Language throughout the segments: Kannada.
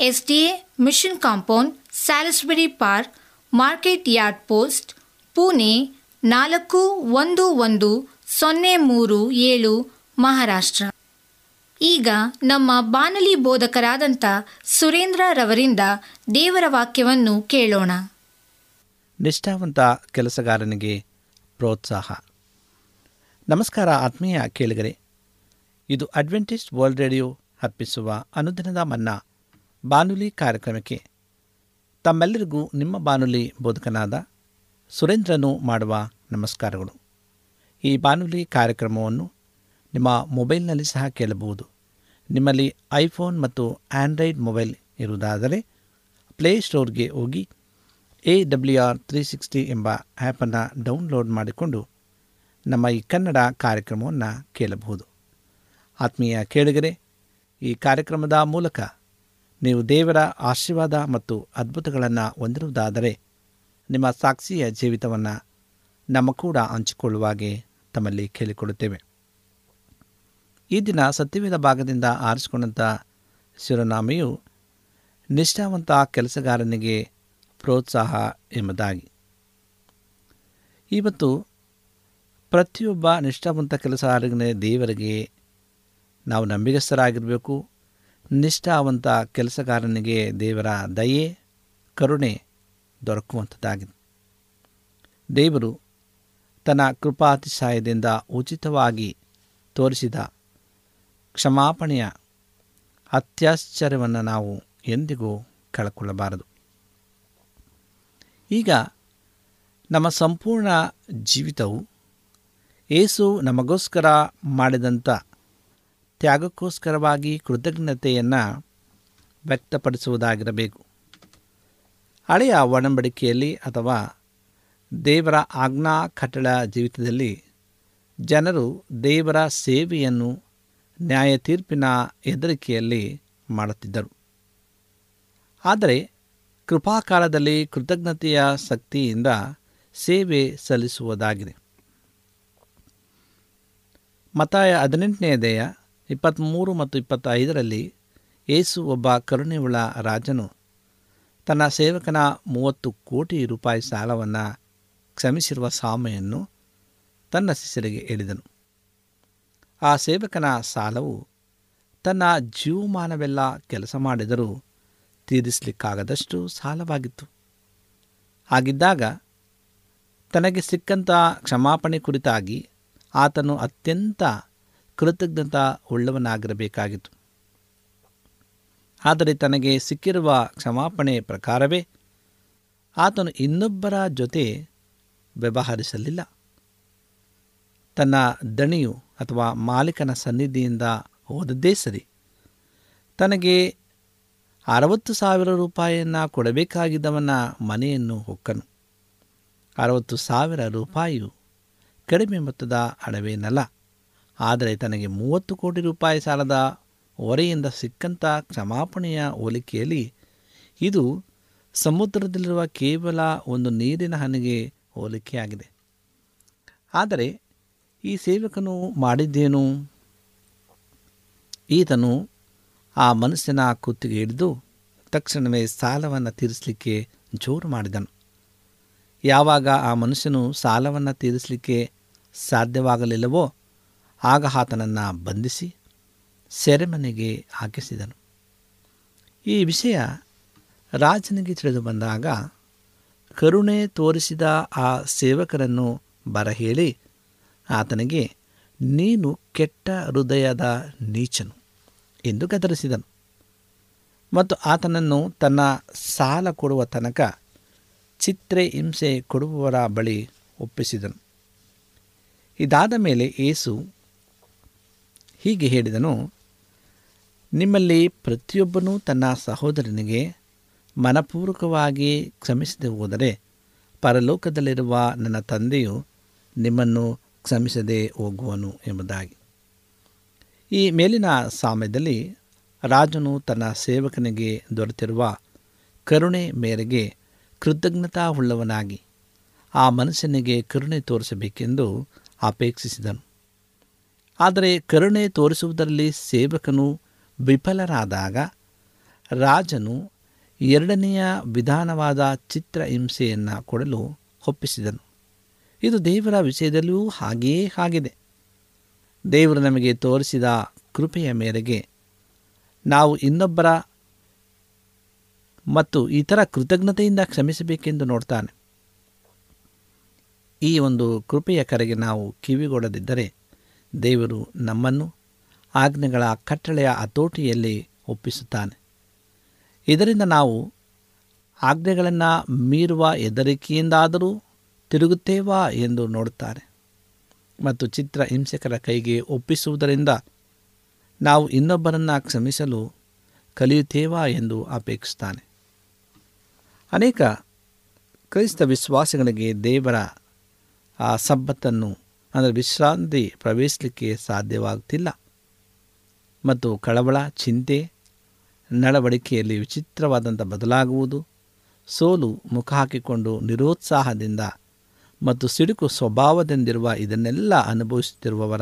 S D A mission compound, Salisbury park, market yard post, Pune ನಾಲ್ಕು ಒಂದು ಒಂದು ಸೊನ್ನೆ ಮೂರು ಏಳು ಮಹಾರಾಷ್ಟ್ರ. ಈಗ ನಮ್ಮ ಬಾನಲಿ ಬೋಧಕರಾದಂಥ ಸುರೇಂದ್ರ ರವರಿಂದ ದೇವರ ವಾಕ್ಯವನ್ನು ಕೇಳೋಣ. ನಿಷ್ಠಾವಂತ ಕೆಲಸಗಾರನಿಗೆ ಪ್ರೋತ್ಸಾಹ. ನಮಸ್ಕಾರ ಆತ್ಮೀಯ ಕೇಳಿಗರೆ. ಇದು ಅಡ್ವೆಂಟಿಸ್ಟ್ ವರ್ಲ್ಡ್ ರೇಡಿಯೋ ಅರ್ಪಿಸುವ ಅನುದಿನದ ಮನ್ನಾ. ಬಾನುಲಿ ಕಾರ್ಯಕ್ರಮಕ್ಕೆ ತಮ್ಮೆಲ್ಲರಿಗೂ ನಿಮ್ಮ ಬಾನುಲಿ ಬೋಧಕನಾದ ಸುರೇಂದ್ರನು ಮಾಡುವ ನಮಸ್ಕಾರಗಳು. ಈ ಬಾನುಲಿ ಕಾರ್ಯಕ್ರಮವನ್ನು ನಿಮ್ಮ ಮೊಬೈಲ್ನಲ್ಲಿ ಸಹ ಕೇಳಬಹುದು. ನಿಮ್ಮಲ್ಲಿ ಐಫೋನ್ ಮತ್ತು ಆಂಡ್ರಾಯ್ಡ್ ಮೊಬೈಲ್ ಇರುವುದಾದರೆ ಪ್ಲೇಸ್ಟೋರ್ಗೆ ಹೋಗಿ A W R three sixty ಎಂಬ ಆ್ಯಪನ್ನು ಡೌನ್ಲೋಡ್ ಮಾಡಿಕೊಂಡು ನಮ್ಮ ಈ ಕನ್ನಡ ಕಾರ್ಯಕ್ರಮವನ್ನು ಕೇಳಬಹುದು. ಆತ್ಮೀಯ ಕೇಳಿಗರೆ, ಈ ಕಾರ್ಯಕ್ರಮದ ಮೂಲಕ ನೀವು ದೇವರ ಆಶೀರ್ವಾದ ಮತ್ತು ಅದ್ಭುತಗಳನ್ನು ಹೊಂದಿರುವುದಾದರೆ ನಿಮ್ಮ ಸಾಕ್ಷಿಯ ಜೀವಿತವನ್ನು ನಮ್ಮ ಕೂಡ ಹಂಚಿಕೊಳ್ಳುವಾಗೆ ತಮ್ಮಲ್ಲಿ ಕೇಳಿಕೊಳ್ಳುತ್ತೇವೆ. ಈ ದಿನ ಸತ್ಯವೇದ ಭಾಗದಿಂದ ಆರಿಸಿಕೊಂಡಂಥ ಶಿವನಾಮೆಯು ನಿಷ್ಠಾವಂತ ಕೆಲಸಗಾರನಿಗೆ ಪ್ರೋತ್ಸಾಹ ಎಂಬುದಾಗಿ. ಇವತ್ತು ಪ್ರತಿಯೊಬ್ಬ ನಿಷ್ಠಾವಂತ ಕೆಲಸಗಾರನೇ ದೇವರಿಗೆ ನಾವು ನಂಬಿಗಸ್ತರಾಗಿರಬೇಕು ನಿಷ್ಠಾವಂತ ಕೆಲಸಗಾರನಿಗೆ ದೇವರ ದಯೆ, ಕರುಣೆ ದೊರಕುವಂಥದ್ದಾಗಿದೆ. ದೇವರು ತನ್ನ ಕೃಪಾತಿಶಯದಿಂದ ಉಚಿತವಾಗಿ ತೋರಿಸಿದ ಕ್ಷಮಾಪಣೆಯ ಅತ್ಯಾಶ್ಚರ್ಯವನ್ನು ನಾವು ಎಂದಿಗೂ ಕಳ್ಕೊಳ್ಳಬಾರದು. ಈಗ ನಮ್ಮ ಸಂಪೂರ್ಣ ಜೀವಿತವು ಏಸು ನಮಗೋಸ್ಕರ ಮಾಡಿದಂಥ ತ್ಯಾಗಕ್ಕೋಸ್ಕರವಾಗಿ ಕೃತಜ್ಞತೆಯನ್ನು ವ್ಯಕ್ತಪಡಿಸುವುದಾಗಿರಬೇಕು. ಹಳೆಯ ಒಡಂಬಡಿಕೆಯಲ್ಲಿ ಅಥವಾ ದೇವರ ಆಜ್ಞಾ ಕಟ್ಟಡ ಜೀವಿತದಲ್ಲಿ ಜನರು ದೇವರ ಸೇವೆಯನ್ನು ನ್ಯಾಯ ತೀರ್ಪಿನ ಹೆದರಿಕೆಯಲ್ಲಿ ಮಾಡುತ್ತಿದ್ದರು. ಆದರೆ ಕೃಪಾಕಾಲದಲ್ಲಿ ಕೃತಜ್ಞತೆಯ ಶಕ್ತಿಯಿಂದ ಸೇವೆ ಸಲ್ಲಿಸುವುದಾಗಿದೆ. ಮತಾಯ ಹದಿನೆಂಟನೇ ದೇಯ ಇಪ್ಪತ್ತ್ಮೂರು ಮತ್ತು ಇಪ್ಪತ್ತೈದರಲ್ಲಿ ಏಸು ಒಬ್ಬ ಕರುಣೆಯುಳ್ಳ ರಾಜನು. ತನ್ನ ಸೇವಕನ ಮೂವತ್ತು ಕೋಟಿ ರೂಪಾಯಿ ಸಾಲವನ್ನು ಕ್ಷಮಿಸಿರುವ ಸಾಮೆಯನ್ನು ತನ್ನ ಶಿಷ್ಯರಿಗೆ ಹೇಳಿದನು ಆ ಸೇವಕನ ಸಾಲವು ತನ್ನ ಜೀವಮಾನವೆಲ್ಲ ಕೆಲಸ ಮಾಡಿದರೂ ತೀರಿಸಲಿಕ್ಕಾಗದಷ್ಟು ಸಾಲವಾಗಿತ್ತು. ಹಾಗಿದ್ದಾಗ ತನಗೆ ಸಿಕ್ಕಂಥ ಕ್ಷಮಾಪಣೆ ಕುರಿತಾಗಿ ಆತನು ಅತ್ಯಂತ ಕೃತಜ್ಞತ ಉಳ್ಳವನಾಗಿರಬೇಕಾಗಿತ್ತು. ಆದರೆ ತನಗೆ ಸಿಕ್ಕಿರುವ ಕ್ಷಮಾಪಣೆ ಪ್ರಕಾರವೇ ಆತನು ಇನ್ನೊಬ್ಬರ ಜೊತೆ ವ್ಯವಹರಿಸಲಿಲ್ಲ. ತನ್ನ ದಣಿಯು ಅಥವಾ ಮಾಲೀಕನ ಸನ್ನಿಧಿಯಿಂದ ಹೋದದ್ದೇ ಸರಿ. ತನಗೆ ಅರವತ್ತು ಸಾವಿರ ರೂಪಾಯಿಯನ್ನು ಕೊಡಬೇಕಾಗಿದ್ದವನ ಮನೆಯನ್ನು ಹೊಕ್ಕನು. ಅರವತ್ತು ಸಾವಿರ ರೂಪಾಯಿಯು ಕಡಿಮೆ ಮೊತ್ತದ ಹಣವೇನಲ್ಲ. ಆದರೆ ತನಗೆ ಮೂವತ್ತು ಕೋಟಿ ರೂಪಾಯಿ ಸಾಲದ ಹೊರೆಯಿಂದ ಸಿಕ್ಕಂಥ ಕ್ಷಮಾಪಣೆಯ ಹೋಲಿಕೆಯಲ್ಲಿ ಇದು ಸಮುದ್ರದಲ್ಲಿರುವ ಕೇವಲ ಒಂದು ನೀರಿನ ಹನಿಗೆ ಹೋಲಿಕೆಯಾಗಿದೆ. ಆದರೆ ಈ ಸೇವಕನು ಮಾಡಿದ್ದೇನು? ಈತನು ಆ ಮನುಷ್ಯನ ಕುತ್ತಿಗೆ ಹಿಡಿದು ತಕ್ಷಣವೇ ಸಾಲವನ್ನು ತೀರಿಸಲಿಕ್ಕೆ ಜೋರು ಮಾಡಿದನು. ಯಾವಾಗ ಆ ಮನುಷ್ಯನು ಸಾಲವನ್ನು ತೀರಿಸಲಿಕ್ಕೆ ಸಾಧ್ಯವಾಗಲಿಲ್ಲವೋ ಆಗ ಆತನನ್ನು ಬಂಧಿಸಿ ಸೆರೆಮನೆಗೆ ಹಾಕಿಸಿದನು. ಈ ವಿಷಯ ರಾಜನಿಗೆ ತಿಳಿದು ಬಂದಾಗ ಕರುಣೆ ತೋರಿಸಿದ ಆ ಸೇವಕರನ್ನು ಬರಹೇಳಿ ಆತನಿಗೆ, ನೀನು ಕೆಟ್ಟ ಹೃದಯದ ನೀಚನು ಎಂದು ಗದರಿಸಿದನು. ಮತ್ತು ಆತನನ್ನು ತನ್ನ ಸಾಲ ಕೊಡುವ ತನಕ ಚಿತ್ರೆ ಹಿಂಸೆ ಕೊಡುವವರ ಬಳಿ ಒಪ್ಪಿಸಿದನು. ಇದಾದ ಮೇಲೆ ಏಸು ಹೀಗೆ ಹೇಳಿದನು, ನಿಮ್ಮಲ್ಲಿ ಪ್ರತಿಯೊಬ್ಬನೂ ತನ್ನ ಸಹೋದರನಿಗೆ ಮನಪೂರ್ವಕವಾಗಿ ಕ್ಷಮಿಸದೆ ಹೋದರೆ ಪರಲೋಕದಲ್ಲಿರುವ ನನ್ನ ತಂದೆಯು ನಿಮ್ಮನ್ನು ಕ್ಷಮಿಸದೆ ಹೋಗುವನು ಎಂಬುದಾಗಿ. ಈ ಮೇಲಿನ ಸಾಮ್ಯದಲ್ಲಿ ರಾಜನು ತನ್ನ ಸೇವಕನಿಗೆ ದೊರೆತಿರುವ ಕರುಣೆ ಮೇರೆಗೆ ಕೃತಜ್ಞತಾ ಉಳ್ಳವನಾಗಿ ಆ ಮನುಷ್ಯನಿಗೆ ಕರುಣೆ ತೋರಿಸಬೇಕೆಂದು ಅಪೇಕ್ಷಿಸಿದನು. ಆದರೆ ಕರುಣೆ ತೋರಿಸುವುದರಲ್ಲಿ ಸೇವಕನು ವಿಫಲರಾದಾಗ ರಾಜನು ಎರಡನೆಯ ವಿಧಾನವಾದ ಚಿತ್ರಹಿಂಸೆಯನ್ನು ಕೊಡಲು ಒಪ್ಪಿಸಿದನು. ಇದು ದೇವರ ವಿಷಯದಲ್ಲಿಯೂ ಹಾಗೆಯೇ ಆಗಿದೆ. ದೇವರು ನಮಗೆ ತೋರಿಸಿದ ಕೃಪೆಯ ಮೇರೆಗೆ ನಾವು ಇನ್ನೊಬ್ಬರ ಮತ್ತು ಇತರ ಕೃತಜ್ಞತೆಯಿಂದ ಕ್ಷಮಿಸಬೇಕೆಂದು ನೋಡ್ತಾನೆ. ಈ ಒಂದು ಕೃಪೆಯ ಕರೆಗೆ ನಾವು ಕಿವಿಗೊಡದಿದ್ದರೆ ದೇವರು ನಮ್ಮನ್ನು ಆಜ್ಞೆಗಳ ಕಟ್ಟಳೆಯ ಹತೋಟಿಯಲ್ಲಿ ಒಪ್ಪಿಸುತ್ತಾನೆ. ಇದರಿಂದ ನಾವು ಆಜ್ಞೆಗಳನ್ನು ಮೀರುವ ಹೆದರಿಕೆಯಿಂದಾದರೂ ತಿರುಗುತ್ತೇವಾ ಎಂದು ನೋಡುತ್ತಾರೆ. ಮತ್ತು ಚಿತ್ರ ಹಿಂಸಕರ ಕೈಗೆ ಒಪ್ಪಿಸುವುದರಿಂದ ನಾವು ಇನ್ನೊಬ್ಬರನ್ನು ಕ್ಷಮಿಸಲು ಕಲಿಯುತ್ತೇವಾ ಎಂದು ಅಪೇಕ್ಷಿಸ್ತಾನೆ ಅನೇಕ ಕ್ರೈಸ್ತ ವಿಶ್ವಾಸಗಳಿಗೆ ದೇವರ ಆ ಸಬ್ಬತ್ತನ್ನು ಅಂದರೆ ವಿಶ್ರಾಂತಿ ಪ್ರವೇಶಿಸಲಿಕ್ಕೆ ಸಾಧ್ಯವಾಗುತ್ತಿಲ್ಲ ಮತ್ತು ಕಳವಳ, ಚಿಂತೆ, ನಡವಳಿಕೆಯಲ್ಲಿ ವಿಚಿತ್ರವಾದಂಥ ಬದಲಾಗುವುದು. ಸೋಲು ಮುಖ ಹಾಕಿಕೊಂಡು ನಿರುತ್ಸಾಹದಿಂದ ಮತ್ತು ಸಿಡುಕು ಸ್ವಭಾವದಿಂದಿರುವ ಇದನ್ನೆಲ್ಲ ಅನುಭವಿಸುತ್ತಿರುವವರ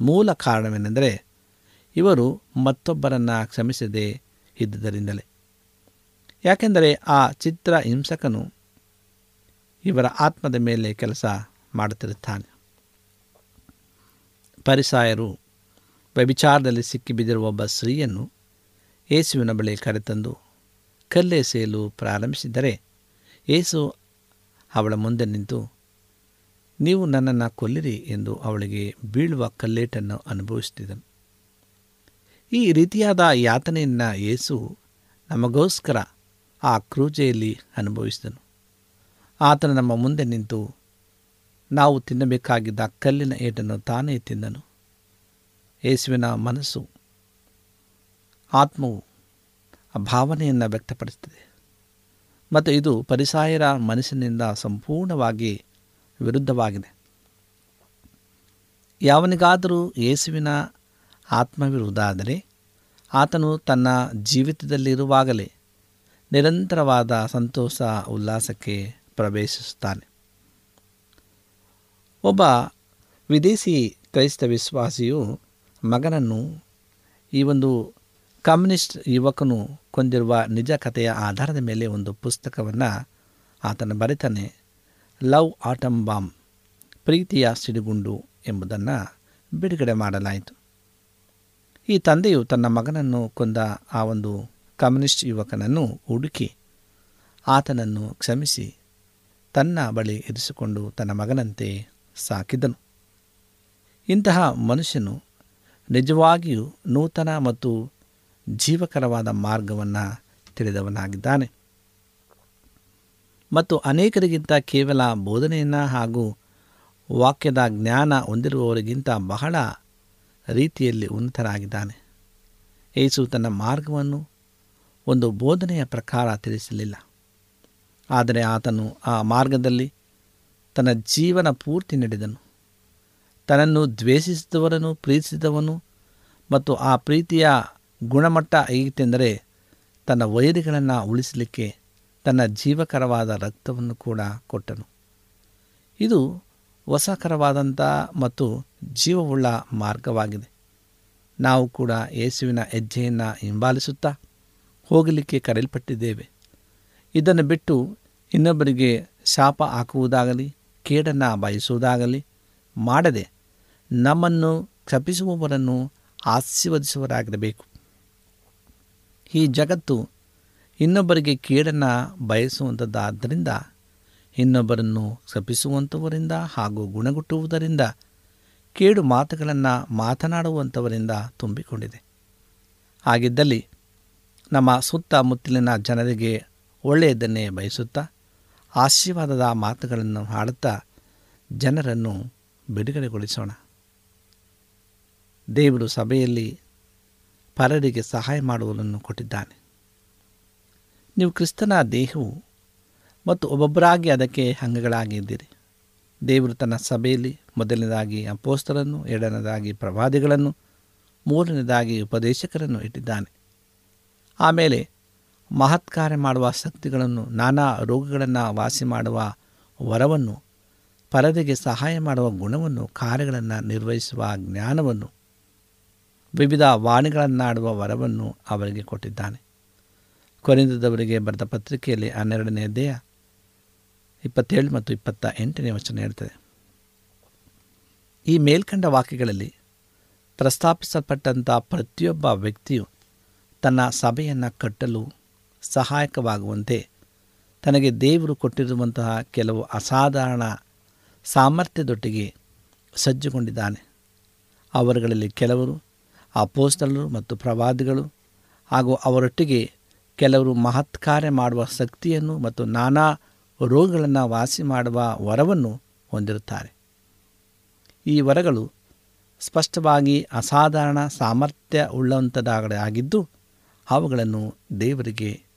ಮೂಲ ಕಾರಣವೇನೆಂದರೆ ಇವರು ಮತ್ತೊಬ್ಬರನ್ನು ಕ್ಷಮಿಸದೆ ಇದ್ದುದರಿಂದಲೇ. ಯಾಕೆಂದರೆ ಆ ಚಿತ್ರ ಹಿಂಸಕನು ಇವರ ಆತ್ಮದ ಮೇಲೆ ಕೆಲಸ ಮಾಡುತ್ತಿರುತ್ತಾನೆ. ಪರಿಸಾಯರು ವ್ಯಭಿಚಾರದಲ್ಲಿ ಸಿಕ್ಕಿಬಿದ್ದಿರುವ ಒಬ್ಬ ಸ್ತ್ರೀಯನ್ನು ಏಸುವಿನ ಬಳಿ ಕರೆತಂದು ಕಲ್ಲೆಸೆಯಲು ಪ್ರಾರಂಭಿಸಿದರೆ ಏಸು ಅವಳ ಮುಂದೆ ನಿಂತು, ನೀವು ನನ್ನನ್ನು ಕೊಲ್ಲಿರಿ ಎಂದು ಅವಳಿಗೆ ಬೀಳುವ ಕಲ್ಲೇಟನ್ನು ಅನುಭವಿಸುತ್ತಿದ್ದನು. ಈ ರೀತಿಯಾದ ಯಾತನೆಯನ್ನು ಯೇಸು ನಮಗೋಸ್ಕರ ಆ ಕ್ರೂಜೆಯಲ್ಲಿ ಅನುಭವಿಸಿದನು. ಆತನು ನಮ್ಮ ಮುಂದೆ ನಿಂತು ನಾವು ತಿನ್ನಬೇಕಾಗಿದ್ದ ಕಲ್ಲಿನ ಏಟನ್ನು ತಾನೇ ತಿಂದನು. ಯೇಸುವಿನ ಮನಸ್ಸು, ಆತ್ಮವು ಆ ಭಾವನೆಯನ್ನು ವ್ಯಕ್ತಪಡಿಸುತ್ತದೆ. ಮತ್ತು ಇದು ಪರಿಸಾಯರ ಮನಸ್ಸಿನಿಂದ ಸಂಪೂರ್ಣವಾಗಿ ವಿರುದ್ಧವಾಗಿದೆ. ಯಾವನಿಗಾದರೂ ಯೇಸುವಿನ ಆತ್ಮವಿರುವುದಾದರೆ ಆತನು ತನ್ನ ಜೀವಿತದಲ್ಲಿರುವಾಗಲೇ ನಿರಂತರವಾದ ಸಂತೋಷ, ಉಲ್ಲಾಸಕ್ಕೆ ಪ್ರವೇಶಿಸುತ್ತಾನೆ. ಒಬ್ಬ ವಿದೇಶಿ ಕ್ರೈಸ್ತ ವಿಶ್ವಾಸಿಯು ಮಗನನ್ನು ಈ ಒಂದು ಕಮ್ಯುನಿಸ್ಟ್ ಯುವಕನು ಕೊಂದಿರುವ ನಿಜ ಕಥೆಯ ಆಧಾರದ ಮೇಲೆ ಒಂದು ಪುಸ್ತಕವನ್ನು ಆತನ ಬರೆತಾನೆ, ಲವ್ ಆಟಮ್ ಬಾಂಬ್ ಪ್ರೀತಿಯ ಸಿಡಿಗುಂಡು ಎಂಬುದನ್ನು ಬಿಡುಗಡೆ ಮಾಡಲಾಯಿತು. ಈ ತಂದೆಯು ತನ್ನ ಮಗನನ್ನು ಕೊಂದ ಆ ಒಂದು ಕಮ್ಯುನಿಸ್ಟ್ ಯುವಕನನ್ನು ಹುಡುಕಿ ಆತನನ್ನು ಕ್ಷಮಿಸಿ, ತನ್ನ ಬಳಿ ಇರಿಸಿಕೊಂಡು ತನ್ನ ಮಗನಂತೆ ಸಾಕಿದನು. ಇಂತಹ ಮನುಷ್ಯನು ನಿಜವಾಗಿಯೂ ನೂತನ ಮತ್ತು ಜೀವಕರವಾದ ಮಾರ್ಗವನ್ನು ತಿಳಿದವನಾಗಿದ್ದಾನೆ. ಮತ್ತು ಅನೇಕರಿಗಿಂತ ಕೇವಲ ಬೋಧನೆಯನ್ನು ಹಾಗೂ ವಾಕ್ಯದ ಜ್ಞಾನ ಹೊಂದಿರುವವರಿಗಿಂತ ಬಹಳ ರೀತಿಯಲ್ಲಿ ಉನ್ನತರಾಗಿದ್ದಾನೆ ಯೇಸು ತನ್ನ ಮಾರ್ಗವನ್ನು ಒಂದು ಬೋಧನೆಯ ಪ್ರಕಾರ ತಿಳಿಸಲಿಲ್ಲ. ಆದರೆ ಆತನು ಆ ಮಾರ್ಗದಲ್ಲಿ ತನ್ನ ಜೀವನ ಪೂರ್ತಿ ನಡೆದನು. ತನ್ನನ್ನು ದ್ವೇಷಿಸಿದವರನ್ನು ಪ್ರೀತಿಸಿದವನು ಮತ್ತು ಆ ಪ್ರೀತಿಯ ಗುಣಮಟ್ಟ ಹೇಗಿತ್ತೆಂದರೆ ತನ್ನ ವೈರಿಗಳನ್ನು ಉಳಿಸಲಿಕ್ಕೆ ತನ್ನ ಜೀವಕರವಾದ ರಕ್ತವನ್ನು ಕೂಡ ಕೊಟ್ಟನು. ಇದು ಹೊಸಕರವಾದಂಥ ಮತ್ತು ಜೀವವುಳ್ಳ ಮಾರ್ಗವಾಗಿದೆ. ನಾವು ಕೂಡ ಯೇಸುವಿನ ಹೆಜ್ಜೆಯನ್ನು ಹಿಂಬಾಲಿಸುತ್ತಾ ಹೋಗಲಿಕ್ಕೆ ಕರೆಯಲ್ಪಟ್ಟಿದ್ದೇವೆ. ಇದನ್ನು ಬಿಟ್ಟು ಇನ್ನೊಬ್ಬರಿಗೆ ಶಾಪ ಹಾಕುವುದಾಗಲಿ ಕೇಡನ್ನು ಬಯಸುವುದಾಗಲಿ, ಮಾಡದೆ ನಮ್ಮನ್ನು ಕ್ಷಪಿಸುವವರನ್ನು ಆಶೀರ್ವದಿಸುವರಾಗಿರಬೇಕು ಈ ಜಗತ್ತು ಇನ್ನೊಬ್ಬರಿಗೆ ಕೇಡನ್ನು ಬಯಸುವಂಥದ್ದಾದ್ದರಿಂದ ಇನ್ನೊಬ್ಬರನ್ನು ಕ್ಷಪಿಸುವಂಥವರಿಂದ ಹಾಗೂ ಗುಣಗುಟ್ಟುವುದರಿಂದ, ಕೇಡು ಮಾತುಗಳನ್ನು ಮಾತನಾಡುವಂಥವರಿಂದ ತುಂಬಿಕೊಂಡಿದೆ. ಹಾಗಿದ್ದಲ್ಲಿ ನಮ್ಮ ಸುತ್ತಮುತ್ತಲಿನ ಜನರಿಗೆ ಒಳ್ಳೆಯದನ್ನೇ ಬಯಸುತ್ತಾ ಆಶೀರ್ವಾದದ ಮಾತುಗಳನ್ನು ಹಾಡುತ್ತಾ ಜನರನ್ನು ಬಿಡುಗಡೆಗೊಳಿಸೋಣ. ದೇವರು ಸಭೆಯಲ್ಲಿ ಪರರಿಗೆ ಸಹಾಯ ಮಾಡುವುದನ್ನು ಕೊಟ್ಟಿದ್ದಾನೆ. ನೀವು ಕ್ರಿಸ್ತನ ದೇಹವು ಮತ್ತು ಒಬ್ಬೊಬ್ಬರಾಗಿ ಅದಕ್ಕೆ ಅಂಗಗಳಾಗಿದ್ದೀರಿ. ದೇವರು ತನ್ನ ಸಭೆಯಲ್ಲಿ ಮೊದಲನೇದಾಗಿ ಅಪೋಸ್ತರನ್ನು ಎರಡನೇದಾಗಿ ಪ್ರವಾದಿಗಳನ್ನು, ಮೂರನೇದಾಗಿ ಉಪದೇಶಕರನ್ನು ಇಟ್ಟಿದ್ದಾನೆ. ಆಮೇಲೆ ಮಹತ್ಕಾರ್ಯ ಮಾಡುವ ಶಕ್ತಿಗಳನ್ನು, ನಾನಾ ರೋಗಗಳನ್ನು ವಾಸಿ ಮಾಡುವ ವರವನ್ನು, ಪರದೆಗೆ ಸಹಾಯ ಮಾಡುವ ಗುಣವನ್ನು, ಕಾರ್ಯಗಳನ್ನು ನಿರ್ವಹಿಸುವ ಜ್ಞಾನವನ್ನು, ವಿವಿಧ ವಾಣಿಗಳನ್ನಾಡುವ ವರವನ್ನು ಅವರಿಗೆ ಕೊಟ್ಟಿದ್ದಾನೆ. ಕೊರಿಂದದವರಿಗೆ ಬರೆದ ಪತ್ರಿಕೆಯಲ್ಲಿ ಹನ್ನೆರಡನೇ ದೇಹ ಇಪ್ಪತ್ತೇಳು ಮತ್ತು ಇಪ್ಪತ್ತ ಎಂಟನೇ ವಚನ ಹೇಳ್ತದೆ. ಈ ಮೇಲ್ಕಂಡ ವಾಕ್ಯಗಳಲ್ಲಿ ಪ್ರಸ್ತಾಪಿಸಲ್ಪಟ್ಟಂಥ ಪ್ರತಿಯೊಬ್ಬ ವ್ಯಕ್ತಿಯು ತನ್ನ ಸಭೆಯನ್ನು ಕಟ್ಟಲು ಸಹಾಯಕವಾಗುವಂತೆ. ತನಗೆ ದೇವರು ಕೊಟ್ಟಿರುವಂತಹ ಕೆಲವು ಅಸಾಧಾರಣ ಸಾಮರ್ಥ್ಯದೊಟ್ಟಿಗೆ ಸಜ್ಜುಗೊಂಡಿದ್ದಾನೆ. ಅವರುಗಳಲ್ಲಿ ಕೆಲವರು ಅಪೋಸ್ತಲರು ಮತ್ತು ಪ್ರವಾದಿಗಳು ಹಾಗೂ ಅವರೊಟ್ಟಿಗೆ ಕೆಲವರು ಮಹತ್ಕಾರ್ಯ ಮಾಡುವ ಶಕ್ತಿಯನ್ನು ಮತ್ತು ನಾನಾ ರೋಗಗಳನ್ನು ವಾಸಿ ಮಾಡುವ ವರವನ್ನು ಹೊಂದಿರುತ್ತಾರೆ. ಈ ವರಗಳು ಸ್ಪಷ್ಟವಾಗಿ ಅಸಾಧಾರಣ ಸಾಮರ್ಥ್ಯ ಉಳ್ಳಂಥದ್ದಾಗಿದ್ದು ಅವುಗಳನ್ನು ದೇವರಿಗೆ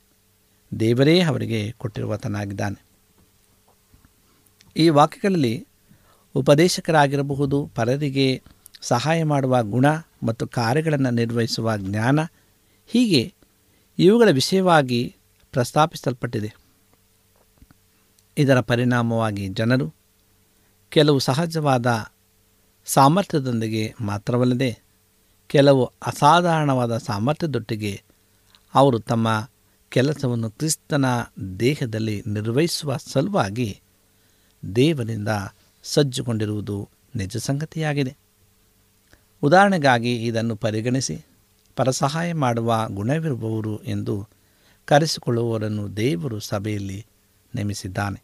ದೇವರೇ ಅವರಿಗೆ ಕೊಟ್ಟಿರುವತನಾಗಿದ್ದಾನೆ. ಈ ವಾಕ್ಯಗಳಲ್ಲಿ ಉಪದೇಶಕರಾಗಿರಬಹುದು, ಪರರಿಗೆ ಸಹಾಯ ಮಾಡುವ ಗುಣ ಮತ್ತು ಕಾರ್ಯಗಳನ್ನು ನಿರ್ವಹಿಸುವ ಜ್ಞಾನ, ಹೀಗೆ ಇವುಗಳ ವಿಷಯವಾಗಿ ಪ್ರಸ್ತಾಪಿಸಲ್ಪಟ್ಟಿದೆ. ಇದರ ಪರಿಣಾಮವಾಗಿ ಜನರು ಕೆಲವು ಸಹಜವಾದ ಸಾಮರ್ಥ್ಯದೊಂದಿಗೆ ಮಾತ್ರವಲ್ಲದೆ, ಕೆಲವು ಅಸಾಧಾರಣವಾದ ಸಾಮರ್ಥ್ಯದೊಟ್ಟಿಗೆ ಅವರು ತಮ್ಮ ಕೆಲಸವನ್ನು ಕ್ರಿಸ್ತನ ದೇಹದಲ್ಲಿ ನಿರ್ವಹಿಸುವ ಸಲುವಾಗಿ ದೇವರಿಂದ ಸಜ್ಜುಗೊಂಡಿರುವುದು ನಿಜ ಸಂಗತಿಯಾಗಿದೆ. ಉದಾಹರಣೆಗಾಗಿ ಇದನ್ನು ಪರಿಗಣಿಸಿ, ಪರಸಹಾಯ ಮಾಡುವ ಗುಣವಿರುವವರು ಎಂದು ಕರೆಸಿಕೊಳ್ಳುವವರನ್ನು ದೇವರು ಸಭೆಯಲ್ಲಿ ನೇಮಿಸಿದ್ದಾನೆ.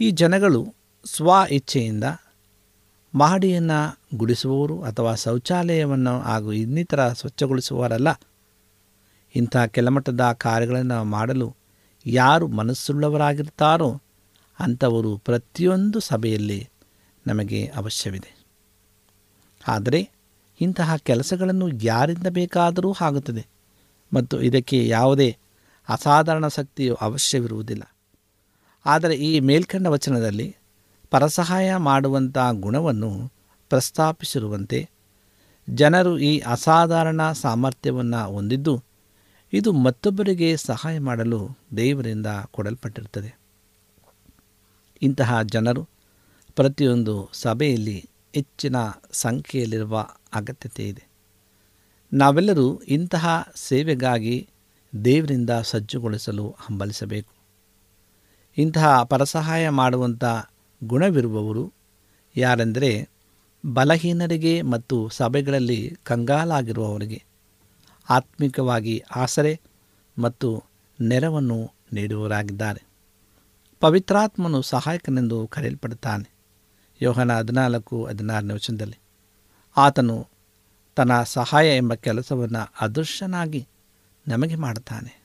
ಈ ಜನಗಳು ಸ್ವ ಇಚ್ಛೆಯಿಂದ ಮಹಡಿಯನ್ನು ಗುಡಿಸುವವರು ಅಥವಾ ಶೌಚಾಲಯವನ್ನು ಹಾಗೂ ಇನ್ನಿತರ ಸ್ವಚ್ಛಗೊಳಿಸುವವರಲ್ಲ. ಇಂಥ ಕೆಲಮಟ್ಟದ ಕಾರ್ಯಗಳನ್ನು ಮಾಡಲು ಯಾರು ಮನಸ್ಸುಳ್ಳವರಾಗಿರ್ತಾರೋ ಅಂಥವರು ಪ್ರತಿಯೊಂದು ಸಭೆಯಲ್ಲಿ ನಮಗೆ ಅವಶ್ಯವಿದೆ. ಆದರೆ ಇಂತಹ ಕೆಲಸಗಳನ್ನು ಯಾರಿಂದ ಬೇಕಾದರೂ ಆಗುತ್ತದೆ ಮತ್ತು ಇದಕ್ಕೆ ಯಾವುದೇ ಅಸಾಧಾರಣ ಶಕ್ತಿಯು ಅವಶ್ಯವಿರುವುದಿಲ್ಲ. ಆದರೆ ಈ ಮೇಲ್ಕಂಡ ವಚನದಲ್ಲಿ ಪರಸಹಾಯ ಮಾಡುವಂಥ ಗುಣವನ್ನು ಪ್ರಸ್ತಾಪಿಸಿರುವಂತೆ ಜನರು ಈ ಅಸಾಧಾರಣ ಸಾಮರ್ಥ್ಯವನ್ನು ಹೊಂದಿದ್ದು ಇದು ಮತ್ತೊಬ್ಬರಿಗೆ ಸಹಾಯ ಮಾಡಲು ದೇವರಿಂದ ಕೊಡಲ್ಪಟ್ಟಿರುತ್ತದೆ. ಇಂತಹ ಜನರು ಪ್ರತಿಯೊಂದು ಸಭೆಯಲ್ಲಿ ಹೆಚ್ಚಿನ ಸಂಖ್ಯೆಯಲ್ಲಿರುವ ಅಗತ್ಯತೆ ಇದೆ. ನಾವೆಲ್ಲರೂ ಇಂತಹ ಸೇವೆಗಾಗಿ ದೇವರಿಂದ ಸಜ್ಜುಗೊಳಿಸಲು ಹಂಬಲಿಸಬೇಕು. ಇಂತಹ ಪರಸಹಾಯ ಮಾಡುವಂಥ ಗುಣವಿರುವವರು ಯಾರೆಂದರೆ ಬಲಹೀನರಿಗೆ ಮತ್ತು ಸಭೆಗಳಲ್ಲಿ ಕಂಗಾಲಾಗಿರುವವರಿಗೆ ಆತ್ಮಿಕವಾಗಿ ಆಸರೆ ಮತ್ತು ನೆರವನ್ನು ನೀಡುವವರಾಗಿದ್ದಾರೆ. ಪವಿತ್ರಾತ್ಮನು ಸಹಾಯಕನೆಂದು ಕರೆಯಲ್ಪಡುತ್ತಾನೆ. ಯೋಹನ ಹದಿನಾಲ್ಕು, ಹದಿನಾರನೇ ವಚನದಲ್ಲಿ, ಆತನು ತನ್ನ ಸಹಾಯ ಎಂಬ ಕೆಲಸವನ್ನು ಅದೃಶ್ಯನಾಗಿ ನಮಗೆ ಮಾಡುತ್ತಾನೆ.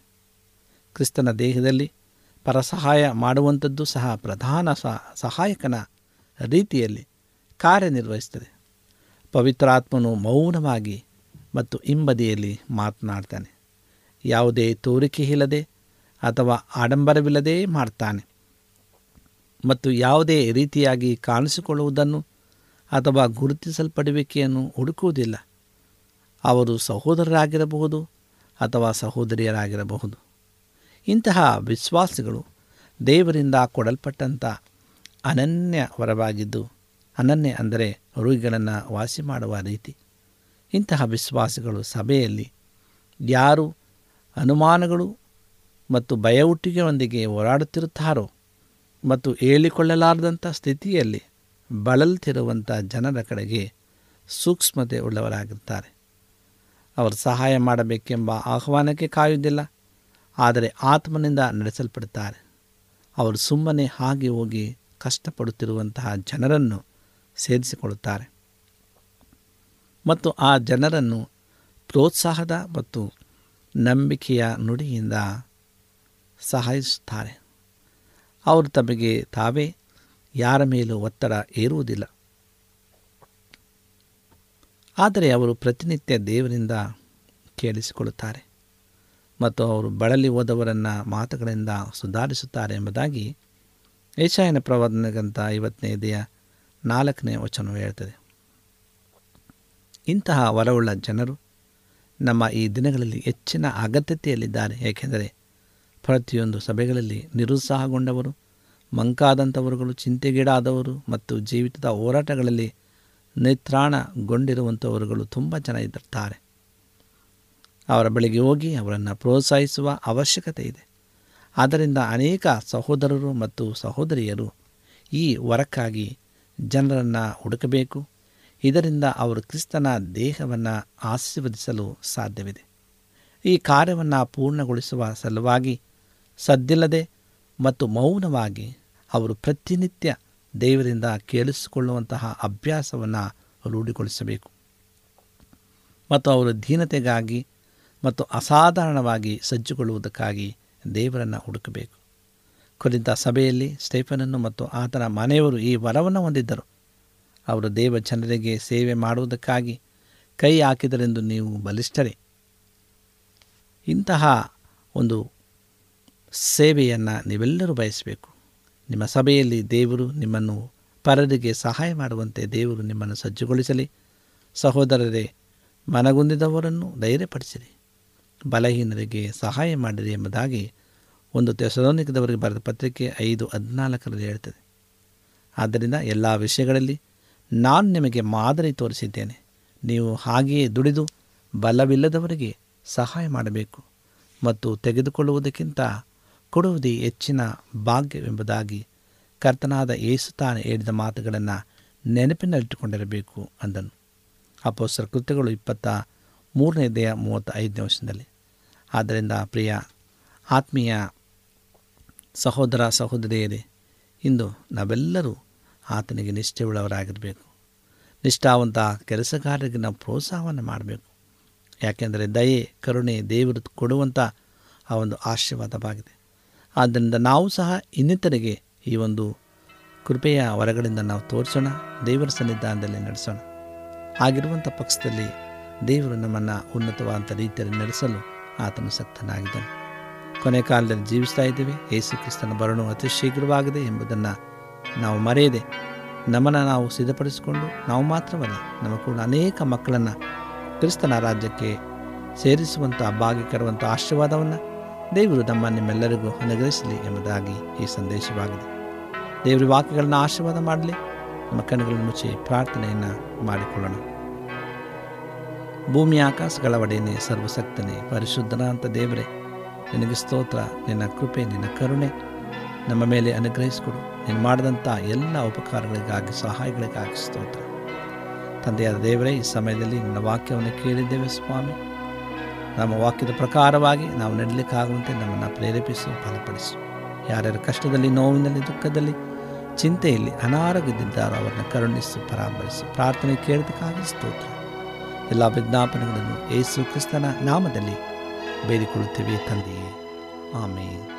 ಕ್ರಿಸ್ತನ ದೇಹದಲ್ಲಿ ಪರಸಹಾಯ ಮಾಡುವಂಥದ್ದು ಸಹ ಪ್ರಧಾನ ಸಹಾಯಕನ ರೀತಿಯಲ್ಲಿ ಕಾರ್ಯನಿರ್ವಹಿಸುತ್ತದೆ. ಪವಿತ್ರಾತ್ಮನು ಮೌನವಾಗಿ ಮತ್ತು ಹಿಂಬದಿಯಲ್ಲಿ ಮಾತನಾಡ್ತಾನೆ. ಯಾವುದೇ ತೋರಿಕೆ ಇಲ್ಲದೆ ಅಥವಾ ಆಡಂಬರವಿಲ್ಲದೆ ಮಾಡ್ತಾನೆ. ಮತ್ತು ಯಾವುದೇ ರೀತಿಯಾಗಿ ಕಾಣಿಸಿಕೊಳ್ಳುವುದನ್ನು ಅಥವಾ ಗುರುತಿಸಲ್ಪಡುವಿಕೆಯನ್ನು ಹುಡುಕುವುದಿಲ್ಲ. ಅವರು ಸಹೋದರರಾಗಿರಬಹುದು ಅಥವಾ ಸಹೋದರಿಯರಾಗಿರಬಹುದು. ಇಂತಹ ವಿಶ್ವಾಸಿಗಳು ದೇವರಿಂದ ಕೊಡಲ್ಪಟ್ಟಂಥ ಅನನ್ಯ ವರವಾಗಿದ್ದು, ಅನನ್ಯ ಅಂದರೆ ರೋಗಿಗಳನ್ನು ವಾಸಿ ಮಾಡುವ ರೀತಿ. ಇಂತಹ ವಿಶ್ವಾಸಗಳು ಸಭೆಯಲ್ಲಿ ಯಾರು ಅನುಮಾನಗಳು ಮತ್ತು ಭಯಹುಟ್ಟಿಗೆಯೊಂದಿಗೆ ಹೋರಾಡುತ್ತಿರುತ್ತಾರೋ ಮತ್ತು ಹೇಳಿಕೊಳ್ಳಲಾರದಂಥ ಸ್ಥಿತಿಯಲ್ಲಿ ಬಳಲ್ತಿರುವಂಥ ಜನರ ಕಡೆಗೆ ಸೂಕ್ಷ್ಮತೆ ಉಳ್ಳವರಾಗಿರ್ತಾರೆ ಅವರು ಸಹಾಯ ಮಾಡಬೇಕೆಂಬ ಆಹ್ವಾನಕ್ಕೆ ಕಾಯುವುದಿಲ್ಲ, ಆದರೆ ಆತ್ಮನಿಂದ ನಡೆಸಲ್ಪಡುತ್ತಾರೆ. ಅವರು ಸುಮ್ಮನೆ ಹಾಗೆ ಹೋಗಿ ಕಷ್ಟಪಡುತ್ತಿರುವಂತಹ ಜನರನ್ನು ಸೇರಿಸಿಕೊಳ್ಳುತ್ತಾರೆ. ಮತ್ತು ಆ ಜನರನ್ನು ಪ್ರೋತ್ಸಾಹದ ಮತ್ತು ನಂಬಿಕೆಯ ನುಡಿಯಿಂದ ಸಹಾಯಿಸುತ್ತಾರೆ. ಅವರು ತಮಗೆ ತಾವೇ ಯಾರ ಮೇಲೂ ಒತ್ತಡ ಏರುವುದಿಲ್ಲ ಆದರೆ ಅವರು ಪ್ರತಿನಿತ್ಯ ದೇವರಿಂದ ಕೇಳಿಸಿಕೊಳ್ಳುತ್ತಾರೆ ಮತ್ತು ಅವರು ಬಳಲಿ ಹೋದವರನ್ನು ಮಾತುಗಳಿಂದ ಸುಧಾರಿಸುತ್ತಾರೆ ಎಂಬುದಾಗಿ ಏಷಾಯನ ಪ್ರವಾದನೆಗಂತ ಐವತ್ತನೇ ಇದೆಯ ನಾಲ್ಕನೇ ವಚನವು ಹೇಳ್ತದೆ. ಇಂತಹ ವರವುಳ್ಳ ಜನರು ನಮ್ಮ ಈ ದಿನಗಳಲ್ಲಿ ಹೆಚ್ಚಿನ ಅಗತ್ಯತೆಯಲ್ಲಿದ್ದಾರೆ. ಏಕೆಂದರೆ ಪ್ರತಿಯೊಂದು ಸಭೆಗಳಲ್ಲಿ ನಿರುತ್ಸಾಹಗೊಂಡವರು ಮಂಕಾದಂಥವರುಗಳು ಚಿಂತೆಗೀಡಾದವರು ಮತ್ತು ಜೀವಿತದ ಹೋರಾಟಗಳಲ್ಲಿ ನೇತ್ರಾಣಗೊಂಡಿರುವಂಥವರುಗಳು ತುಂಬ ಜನ ಇದ್ದಾರೆ ಅವರ ಬಳಿಗೆ ಹೋಗಿ ಅವರನ್ನು ಪ್ರೋತ್ಸಾಹಿಸುವ ಅವಶ್ಯಕತೆ ಇದೆ. ಆದ್ದರಿಂದ ಅನೇಕ ಸಹೋದರರು ಮತ್ತು ಸಹೋದರಿಯರು ಈ ವರಕ್ಕಾಗಿ ಜನರನ್ನು ಹುಡುಕಬೇಕು ಇದರಿಂದ ಅವರು ಕ್ರಿಸ್ತನ ದೇಹವನ್ನು ಆಶೀರ್ವದಿಸಲು ಸಾಧ್ಯವಿದೆ. ಈ ಕಾರ್ಯವನ್ನು ಪೂರ್ಣಗೊಳಿಸುವ ಸಲುವಾಗಿ ಸದ್ದಿಲ್ಲದೆ ಮತ್ತು ಮೌನವಾಗಿ ಅವರು ಪ್ರತಿನಿತ್ಯ ದೇವರಿಂದ ಕೇಳಿಸಿಕೊಳ್ಳುವಂತಹ ಅಭ್ಯಾಸವನ್ನು ರೂಢಿಗೊಳಿಸಬೇಕು. ಮತ್ತು ಅವರು ಧೀನತೆಗಾಗಿ ಮತ್ತು ಅಸಾಧಾರಣವಾಗಿ ಸಜ್ಜುಗೊಳ್ಳುವುದಕ್ಕಾಗಿ ದೇವರನ್ನು ಹುಡುಕಬೇಕು. ಕುರಿತ ಸಭೆಯಲ್ಲಿ ಸ್ಟೇಫನನ್ನು ಮತ್ತು ಆತನ ಮನೆಯವರು ಈ ವರವನ್ನು ಹೊಂದಿದ್ದರು. ಅವರು ದೇವ ಜನರಿಗೆ ಸೇವೆ ಮಾಡುವುದಕ್ಕಾಗಿ ಕೈ ಹಾಕಿದರೆಂದು ನೀವು ಬಲಿಷ್ಠರೇ. ಇಂತಹ ಒಂದು ಸೇವೆಯನ್ನು ನೀವೆಲ್ಲರೂ ಬಯಸಬೇಕು. ನಿಮ್ಮ ಸಭೆಯಲ್ಲಿ ದೇವರು ನಿಮ್ಮನ್ನು ಪರರಿಗೆ ಸಹಾಯ ಮಾಡುವಂತೆ ದೇವರು ನಿಮ್ಮನ್ನು ಸಜ್ಜುಗೊಳಿಸಲಿ. ಸಹೋದರರೇ, ಮನಗುಂದಿದವರನ್ನು ಧೈರ್ಯಪಡಿಸಿರಿ. ಬಲಹೀನರಿಗೆ ಸಹಾಯ ಮಾಡಿರಿ ಎಂಬುದಾಗಿ ಒಂದು ತೆಸಲೋನಿಕದವರಿಗೆ ಬರೆದ ಪತ್ರಿಕೆ ಐದು ಹದಿನಾಲ್ಕರಲ್ಲಿ ಹೇಳ್ತದೆ. ಆದ್ದರಿಂದ ಎಲ್ಲ ವಿಷಯಗಳಲ್ಲಿ ನಾನು ನಿಮಗೆ ಮಾದರಿ ತೋರಿಸಿದ್ದೇನೆ. ನೀವು ಹಾಗೆಯೇ ದುಡಿದು ಬಲವಿಲ್ಲದವರಿಗೆ ಸಹಾಯ ಮಾಡಬೇಕು ಮತ್ತು ತೆಗೆದುಕೊಳ್ಳುವುದಕ್ಕಿಂತ ಕೊಡುವುದೇ ಹೆಚ್ಚಿನ ಭಾಗ್ಯವೆಂಬುದಾಗಿ ಕರ್ತನಾದ ಏಸು ತಾನು ಹೇಳಿದ ಮಾತುಗಳನ್ನು ನೆನಪಿನಲ್ಲಿಟ್ಟುಕೊಂಡಿರಬೇಕು ಅಂದನು. ಅಪೋಸ್ತರ ಕೃತ್ಯಗಳು ಇಪ್ಪತ್ತ ಮೂರನೇ ದೇಹ ಮೂವತ್ತ ಐದನೇ ವರ್ಷದಲ್ಲಿ ಆದ್ದರಿಂದ ಪ್ರಿಯ ಆತ್ಮೀಯ ಸಹೋದರ ಸಹೋದರಿಯರೇ, ಇಂದು ನಾವೆಲ್ಲರೂ ಆತನಿಗೆ ನಿಷ್ಠೆಯುಳ್ಳವರಾಗಿರಬೇಕು. ನಿಷ್ಠಾವಂತ ಕೆಲಸಗಾರರಿಗೆ ನಾವು ಪ್ರೋತ್ಸಾಹವನ್ನು ಮಾಡಬೇಕು. ಯಾಕೆಂದರೆ ದಯೆ, ಕರುಣೆ, ದೇವರು ಕೊಡುವಂಥ ಆ ಒಂದು ಆಶೀರ್ವಾದವಾಗಿದೆ. ಆದ್ದರಿಂದ ನಾವು ಸಹ ಇನ್ನಿತರಿಗೆ ಈ ಒಂದು ಕೃಪೆಯ ಹೊರಗಳಿಂದ ನಾವು ತೋರಿಸೋಣ, ದೇವರ ಸನ್ನಿಧಾನದಲ್ಲಿ ನಡೆಸೋಣ. ಆಗಿರುವಂಥ ಪಕ್ಷದಲ್ಲಿ ದೇವರು ನಮ್ಮನ್ನು ಉನ್ನತವಾದಂಥ ರೀತಿಯಲ್ಲಿ ನಡೆಸಲು ಆತನು ಸಕ್ತನಾಗಿದ್ದಾನೆ. ಕೊನೆ ಕಾಲದಲ್ಲಿ ಜೀವಿಸ್ತಾ ಇದ್ದೇವೆ. ಯೇಸು ಕ್ರಿಸ್ತನ ಬರಣವು ಅತಿ ಶೀಘ್ರವಾಗಿದೆ ಎಂಬುದನ್ನು ನಾವು ಮರೆಯದೆ ನಮ್ಮನ್ನು ನಾವು ಸಿದ್ಧಪಡಿಸಿಕೊಂಡು ನಾವು ಮಾತ್ರವಲ್ಲ, ನಮ್ಮ ಕೂಡ ಅನೇಕ ಮಕ್ಕಳನ್ನು ಕ್ರಿಸ್ತನ ರಾಜ್ಯಕ್ಕೆ ಸೇರಿಸುವಂಥ ಭಾಗ್ಯಕರುವಂಥ ಆಶೀರ್ವಾದವನ್ನು ದೇವರು ನಮ್ಮ ನಿಮ್ಮೆಲ್ಲರಿಗೂ ಅನುಗ್ರಹಿಸಲಿ ಎಂಬುದಾಗಿ ಈ ಸಂದೇಶವಾಗಿದೆ. ದೇವರ ವಾಕ್ಯಗಳನ್ನು ಆಶೀರ್ವಾದ ಮಾಡಲಿ, ನಮ್ಮ ಕಣ್ಣುಗಳನ್ನು ಮುಚ್ಚಿ ಪ್ರಾರ್ಥನೆಯನ್ನು ಮಾಡಿಕೊಳ್ಳೋಣ. ಭೂಮಿ ಆಕಾಶಗಳ ಒಡೆಯನೇ ಸರ್ವಸಕ್ತನೇ ಪರಿಶುದ್ಧನಾಂತ ದೇವರೇ, ನಿನಗೆ ಸ್ತೋತ್ರ, ನಿನ್ನ ಕೃಪೆ, ನಿನ್ನ ಕರುಣೆ ನಮ್ಮ ಮೇಲೆ ಅನುಗ್ರಹಿಸಿಕೊಡು. ನೀನು ಮಾಡಿದಂಥ ಎಲ್ಲ ಉಪಕಾರಗಳಿಗಾಗಿ, ಸಹಾಯಗಳಿಗಾಗಿ ಸ್ತೋತ್ರ. ತಂದೆಯಾದ ದೇವರೇ, ಈ ಸಮಯದಲ್ಲಿ ನಿನ್ನ ವಾಕ್ಯವನ್ನು ಕೇಳಿದ್ದೇವೆ ಸ್ವಾಮಿ. ನಮ್ಮ ವಾಕ್ಯದ ಪ್ರಕಾರವಾಗಿ ನಾವು ನಡಲಿಕ್ಕಾಗುವಂತೆ ನಮ್ಮನ್ನು ಪ್ರೇರೇಪಿಸು ಫಲಪಡಿಸು ಯಾರ್ಯಾರ ಕಷ್ಟದಲ್ಲಿ, ನೋವಿನಲ್ಲಿ, ದುಃಖದಲ್ಲಿ, ಚಿಂತೆಯಲ್ಲಿ ಅನಾರೋಗ್ಯದಿದ್ದಾರೋ ಅವರನ್ನು ಕರುಣಿಸು ಪರಾಮರಿಸು ಪ್ರಾರ್ಥನೆ ಕೇಳಿದಕ್ಕಾಗಿ ಸ್ತೋತ್ರ. ಎಲ್ಲ ವಿಜ್ಞಾಪನೆಗಳನ್ನು ಯೇಸು ಕ್ರಿಸ್ತನ ನಾಮದಲ್ಲಿ ಬೇಡಿಕೊಳ್ಳುತ್ತೇವೆ ತಂದೆಯೇ. ಆಮೇಲೆ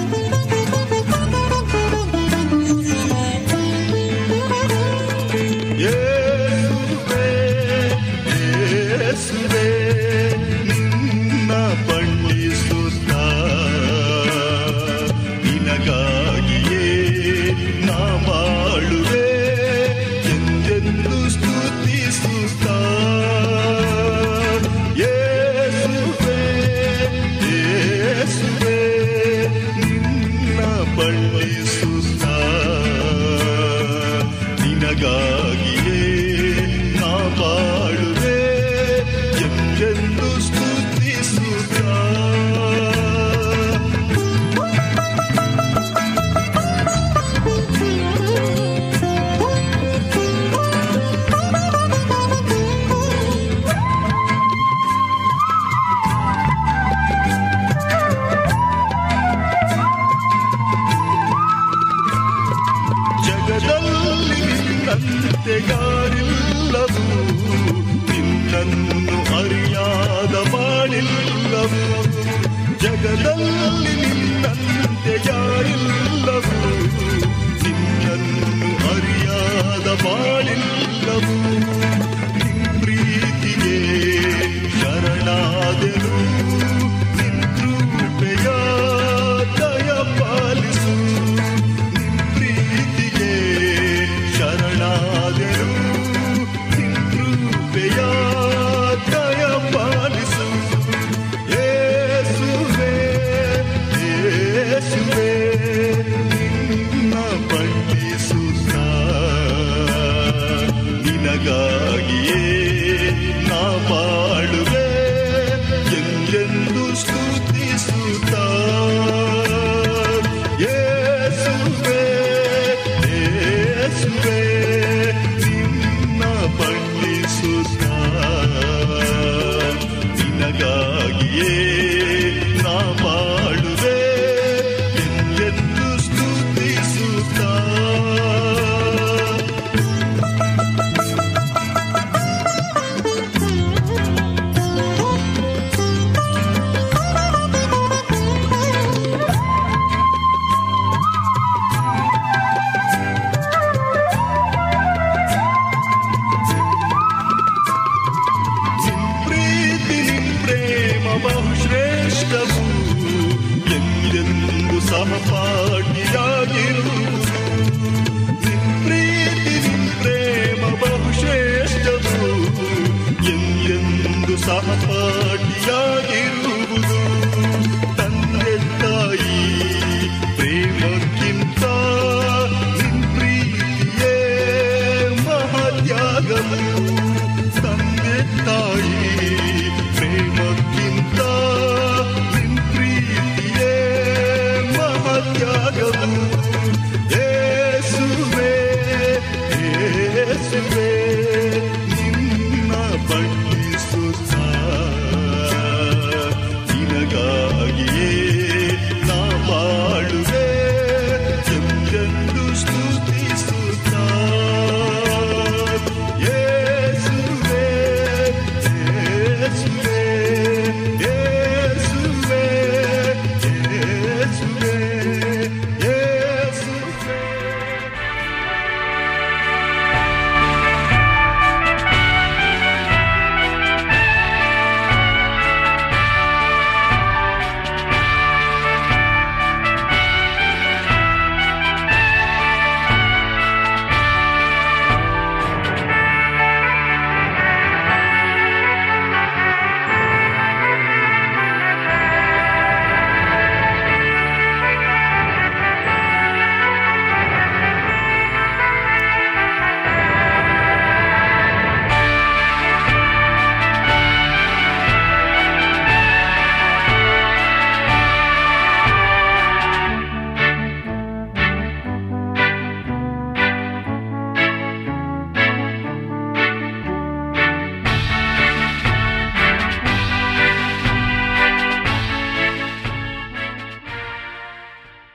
ಜಗದಲ್ಲಿ ನಿನ್ನಂತೆ ಯಾರಿಲ್ಲವೂ. ನಿನ್ನನ್ನು ಅರಿಯಾದ ಬಾಳಿಲ್ಲವು